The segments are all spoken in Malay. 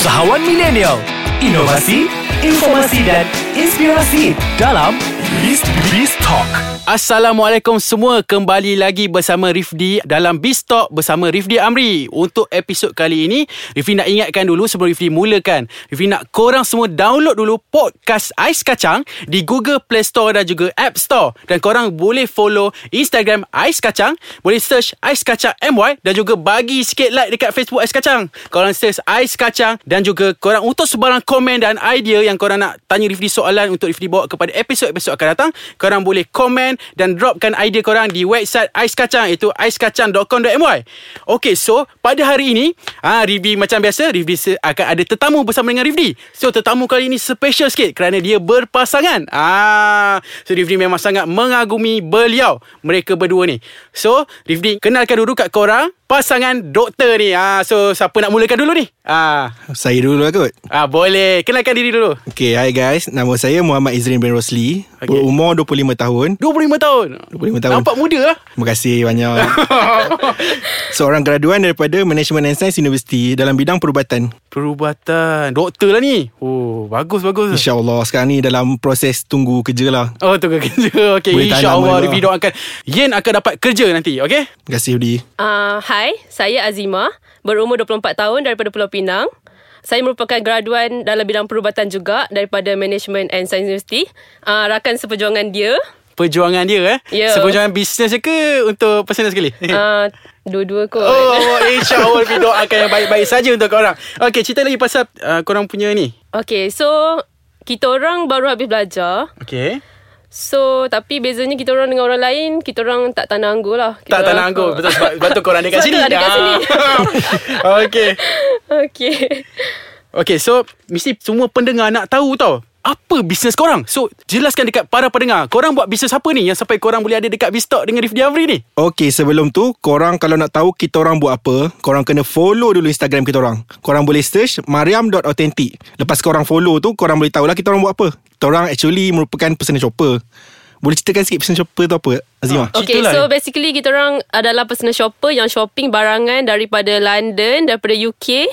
Usahawan milenial, inovasi, informasi dan inspirasi dalam Beast Beast Talk. Assalamualaikum semua. Kembali lagi bersama Rifdi Dalam Biz Talk bersama Rifdi Amri. Untuk episod kali ini Rifdi nak ingatkan dulu sebelum Rifdi mulakan. Rifdi nak korang semua download dulu Podcast Ais Kacang Di Google Play Store dan juga App Store. Dan korang boleh follow Instagram Ais Kacang. Boleh search Ais Kacang MY Dan juga bagi sikit like dekat Facebook Ais Kacang. Korang search Ais Kacang Dan juga korang untuk sebarang komen dan idea Yang korang nak tanya Rifdi soalan Untuk Rifdi bawa kepada episod-episod akan datang Korang boleh komen dan dropkan idea korang di website Ais Kacang iaitu aiskacang.com.my. Okay, so pada hari ini, ah ha, Rifdi macam biasa, Rifdi akan ada tetamu bersama dengan Rifdi. So tetamu kali ini special sikit kerana dia berpasangan. Ah, so Rifdi memang sangat mengagumi beliau mereka berdua ni. So, Rifdi kenalkan dulu kat korang pasangan doktor ni. Ah, so siapa nak mulakan dulu ni? Ah, Saya dulu lah kot ah boleh. Kenalkan diri dulu. Okay, hi guys Nama saya Muhammad Izrin bin Rosli Okay. Berumur 25 tahun 25 tahun. 25 tahun Nampak muda lah. Terima kasih banyak Seorang graduan daripada Management and Science University Dalam bidang perubatan Perubatan. Doktor lah ni. Oh Bagus bagus. InsyaAllah Sekarang ni dalam proses tunggu kerja lah. Oh tunggu kerja. Okay InsyaAllah. Rifdi doakan. Yen akan dapat kerja nanti Okay? Terima kasih Udi. Uh, hai, saya Azima, berumur 24 tahun daripada Pulau Pinang. Saya merupakan graduan dalam bidang perubatan juga daripada Management and Science University. Uh, rakan seperjuangan dia. Perjuangan dia eh? Ya. Seperjuangan bisnes je ke Untuk personal sekali? Uh, dua-dua kot. Oh InsyaAllah Rifdi doakan yang baik-baik saja Untuk korang Okay cerita lagi pasal uh, Korang punya ni Okay, so kita orang baru habis belajar. Okay So, tapi bezanya kita orang dengan orang lain, kita orang tak tanah anggur lah. Kita Tak tanah anggur Betul sebab, sebab tu korang dekat Sebab tu sini ada kat sini. Okay Okay. Okay so Mesti semua pendengar nak tahu tau apa bisnes korang? So, jelaskan dekat para pendengar. Korang buat bisnes apa ni yang sampai korang boleh ada dekat Bistalk dengan Rifdi Amri ni? Okay sebelum tu Korang kalau nak tahu Kita orang buat apa Korang kena follow dulu Instagram kita orang Korang boleh search Mariam.authentic Lepas korang follow tu Korang boleh tahulah Kita orang buat apa Kita orang actually Merupakan personal shopper Boleh ceritakan sikit Personal shopper tu apa Azimah Ah. Okay, so basically kita orang adalah personal shopper yang shopping barangan daripada London, daripada UK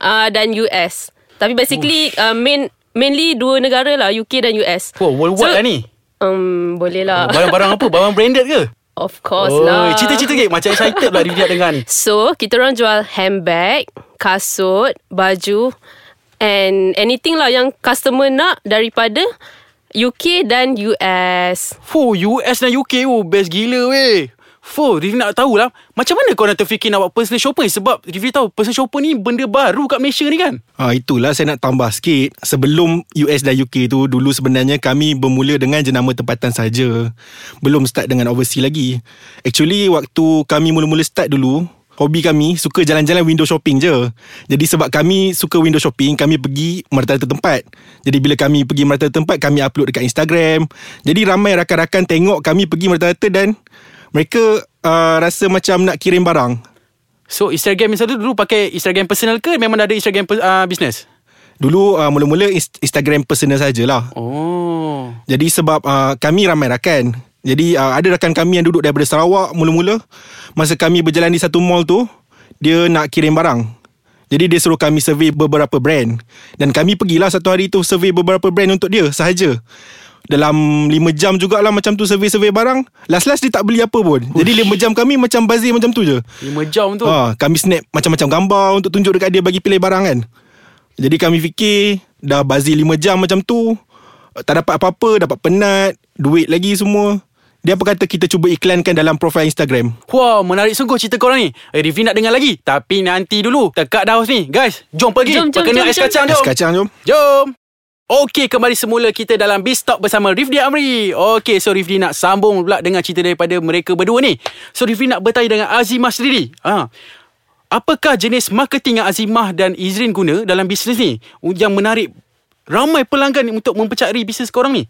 uh, dan US. Tapi basically uh, main mainly dua negara lah, UK dan US. Oh, worldwide lah ni. Um, boleh lah. Barang-barang apa? Barang branded ke? Of course oh, lah. cerita-cerita sikit. Macam excited pula Rifdi nak dengar ni. So, kita orang jual handbag, kasut, baju and anything lah yang customer nak daripada UK dan US. Fuh, US dan UK oh, best gila weh. Fuh, Rifdi nak tahulah Macam mana korang terfikir nak buat personal shopper ni Sebab Rifdi tahu personal shopper ni benda baru kat Malaysia ni kan Ah itulah saya nak tambah sikit. Sebelum US dan UK tu dulu sebenarnya kami bermula dengan jenama tempatan saja. Belum start dengan overseas lagi. Actually waktu kami mula-mula start dulu, hobi kami suka jalan-jalan window shopping je. Jadi sebab kami suka window shopping, kami pergi merata-rata tempat. Jadi bila kami pergi merata-rata tempat, kami upload dekat Instagram. Jadi ramai rakan-rakan tengok kami pergi merata-rata dan mereka uh, rasa macam nak kirim barang. So Instagram misalnya dulu pakai Instagram personal ke Memang ada Instagram uh, business Dulu uh, mula-mula Inst- Instagram personal sajalah. Oh Jadi sebab uh, kami ramai rakan. Jadi uh, ada rakan kami yang duduk daripada Sarawak mula-mula. Masa kami berjalan di satu mall tu, dia nak kirim barang. Jadi dia suruh kami survey beberapa brand. Dan kami pergilah satu hari tu survey beberapa brand untuk dia sahaja. Dalam 5 jam jugalah macam tu survey-survey barang. Last-last dia tak beli apa pun. Jadi 5 jam kami macam bazir macam tu je. 5 jam tu Ha, kami snap macam-macam gambar untuk tunjuk dekat dia bagi pilih barang kan. Jadi kami fikir dah bazir 5 jam macam tu, tak dapat apa-apa, dapat penat, duit lagi semua. Dia apa kata kita cuba iklankan dalam profil Instagram. Wah menarik sungguh cerita korang ni Eh Rifdi nak dengar lagi Tapi nanti dulu Tekak dah house ni Guys Jom pergi Jom, jom, Perkena jom, ais jom. kacang Ais jom kacang jom. Jom Okey, kembali semula kita dalam Biz Talk bersama Rifdi Amri. Okey, so Rifdi nak sambung pula dengan cerita daripada mereka berdua ni. So Rifdi nak bertanya dengan Azimah sendiri. Ha. Apakah jenis marketing yang Azimah dan Izrin guna dalam bisnes ni yang menarik ramai pelanggan untuk mempercayai bisnes korang ni?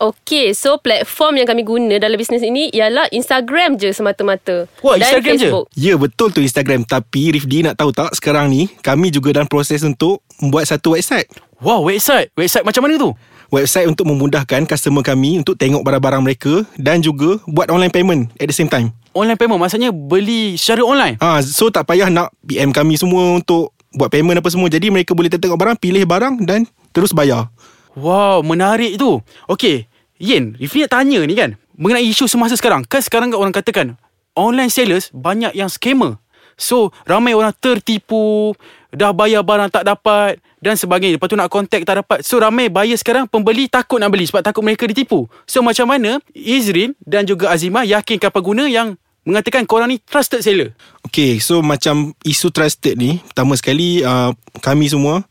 Okay, so platform yang kami guna dalam bisnes ini ialah Instagram je semata-mata. Wah, Dan Instagram je? Facebook. Ya betul tu Instagram Tapi Rifdi nak tahu tak Sekarang ni Kami juga dalam proses untuk Membuat satu website Wow, website. Website macam mana tu? Website untuk memudahkan Customer kami Untuk tengok barang-barang mereka Dan juga Buat online payment At the same time Online payment maksudnya beli secara online. Ah, So tak payah nak PM kami semua Untuk buat payment apa semua. Jadi mereka boleh tengok barang, pilih barang dan terus bayar. Wow, menarik tu. Okey, Yin, Rifni nak tanya ni kan, mengenai isu semasa sekarang. Kan sekarang kan orang katakan, online sellers banyak yang scammer. So, ramai orang tertipu, dah bayar barang tak dapat dan sebagainya. Lepas tu nak contact tak dapat. So, ramai buyer sekarang, pembeli takut nak beli sebab takut mereka ditipu. So, macam mana Izrin dan juga Azimah yakinkan pengguna yang mengatakan korang ni trusted seller? Okay, so macam isu trusted ni, pertama sekali uh, kami semua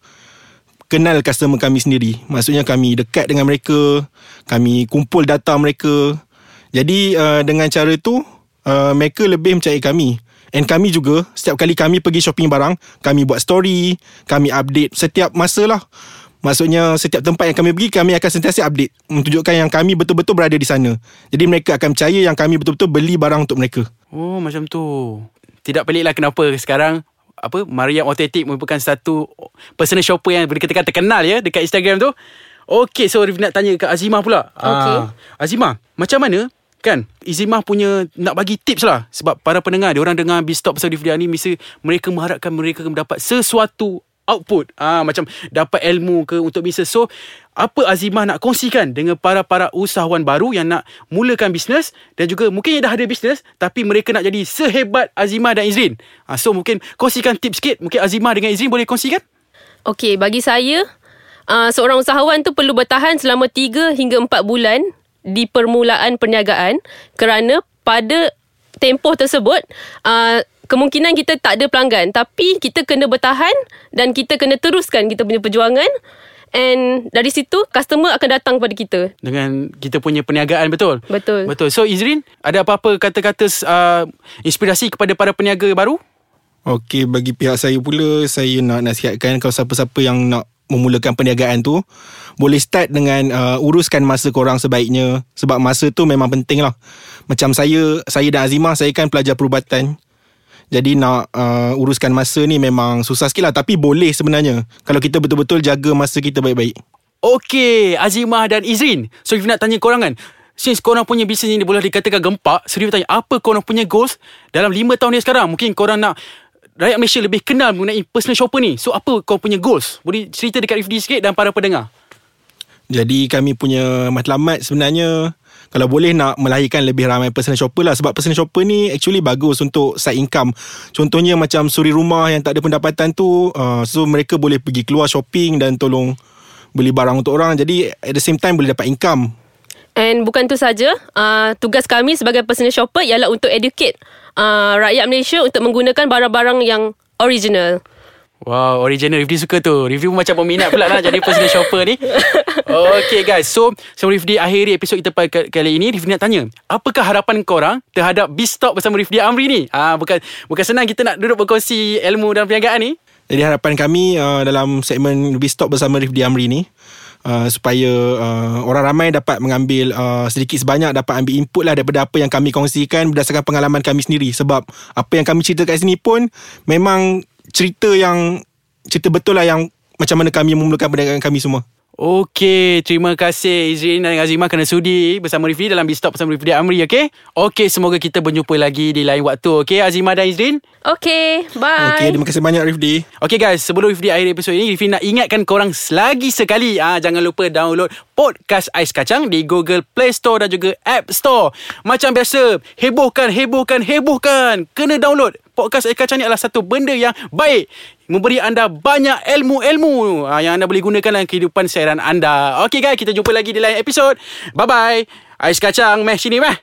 kenal customer kami sendiri. Maksudnya kami dekat dengan mereka, kami kumpul data mereka. Jadi uh, dengan cara tu, uh, mereka lebih percaya kami. And kami juga, setiap kali kami pergi shopping barang, kami buat story, kami update setiap masa lah. Maksudnya setiap tempat yang kami pergi Kami akan sentiasa update Menunjukkan yang kami betul-betul berada di sana Jadi mereka akan percaya Yang kami betul-betul beli barang untuk mereka Oh, macam tu. Tidak peliklah kenapa sekarang apa Mariam Authentic merupakan satu personal shopper yang boleh katakan terkenal ya dekat Instagram tu. Okey, so nak tanya ke Azimah pula. Okey. Ah, Azimah, macam mana kan Izimah punya nak bagi tips lah sebab para pendengar dia orang dengar Bistop pasal Rifdia ni mesti mereka mengharapkan mereka mendapat sesuatu output ah macam dapat ilmu ke untuk bisnes so apa Azimah nak kongsikan dengan para-para usahawan baru yang nak mulakan bisnes dan juga mungkin yang dah ada bisnes tapi mereka nak jadi sehebat Azimah dan Izrin ah, so mungkin kongsikan tips sikit mungkin Azimah dengan Izrin boleh kongsikan Okey, bagi saya uh, seorang usahawan tu perlu bertahan selama 3 hingga 4 bulan di permulaan perniagaan kerana pada tempoh tersebut uh, kemungkinan kita tak ada pelanggan. Tapi kita kena bertahan dan kita kena teruskan kita punya perjuangan. And dari situ customer akan datang kepada kita. dengan kita punya perniagaan betul? Betul. betul. So Izrin ada apa-apa kata-kata uh, inspirasi kepada para peniaga baru Okey, bagi pihak saya pula, saya nak nasihatkan kalau siapa-siapa yang nak memulakan perniagaan tu, boleh start dengan uh, uruskan masa korang sebaiknya. Sebab masa tu memang penting lah. Macam saya, saya dan Azimah, saya kan pelajar perubatan. Jadi nak uh, uruskan masa ni memang susah sikit lah. Tapi boleh sebenarnya. Kalau kita betul-betul jaga masa kita baik-baik. Okey, Azimah dan Izrin. So, if nak tanya korang kan, since korang punya bisnes ni boleh dikatakan gempak, so Rif tanya, apa korang punya goals dalam 5 tahun ni sekarang? Mungkin korang nak rakyat Malaysia lebih kenal mengenai personal shopper ni. So, apa korang punya goals? Boleh cerita dekat Rifdi sikit dan para pendengar. Jadi kami punya matlamat sebenarnya kalau boleh nak melahirkan lebih ramai personal shopper lah sebab personal shopper ni actually bagus untuk side income. Contohnya macam suri rumah yang tak ada pendapatan tu uh, so mereka boleh pergi keluar shopping dan tolong beli barang untuk orang jadi at the same time boleh dapat income. And bukan tu saja, uh, tugas kami sebagai personal shopper ialah untuk educate uh, rakyat Malaysia untuk menggunakan barang-barang yang original. Wow, original Rifdi suka tu. Rifdi pun macam peminat pula lah jadi personal shopper ni. Okay guys, so sebelum Rifdi akhiri episod kita pada kali ini, Rifdi nak tanya, apakah harapan korang terhadap Biztalk bersama Rifdi Amri ni? Ah bukan bukan senang kita nak duduk berkongsi ilmu dan perniagaan ni. Jadi harapan kami uh, dalam segmen Lebih Stop bersama Rifdi Amri ni uh, supaya uh, orang ramai dapat mengambil uh, sedikit sebanyak dapat ambil input lah daripada apa yang kami kongsikan berdasarkan pengalaman kami sendiri sebab apa yang kami cerita kat sini pun memang cerita yang cerita betul lah yang macam mana kami memulakan perniagaan kami semua. Okey, terima kasih Izrin dan Azimah kerana sudi bersama Rifdi dalam Biztalk bersama Rifdi Amri, okey? Okey, semoga kita berjumpa lagi di lain waktu, okey Azimah dan Izrin? Okay, bye. Okay, terima kasih banyak Rifdi. Okay guys, sebelum Rifdi akhir episod ini, Rifdi nak ingatkan korang lagi sekali. Ah, jangan lupa download podcast Ais Kacang di Google Play Store dan juga App Store. Macam biasa, hebohkan, hebohkan, hebohkan. Kena download. Podcast Ais Kacang ni adalah satu benda yang baik. Memberi anda banyak ilmu-ilmu ah, yang anda boleh gunakan dalam kehidupan seharian anda. Okay guys, kita jumpa lagi di lain episod. Bye-bye. Ais Kacang, meh sini meh.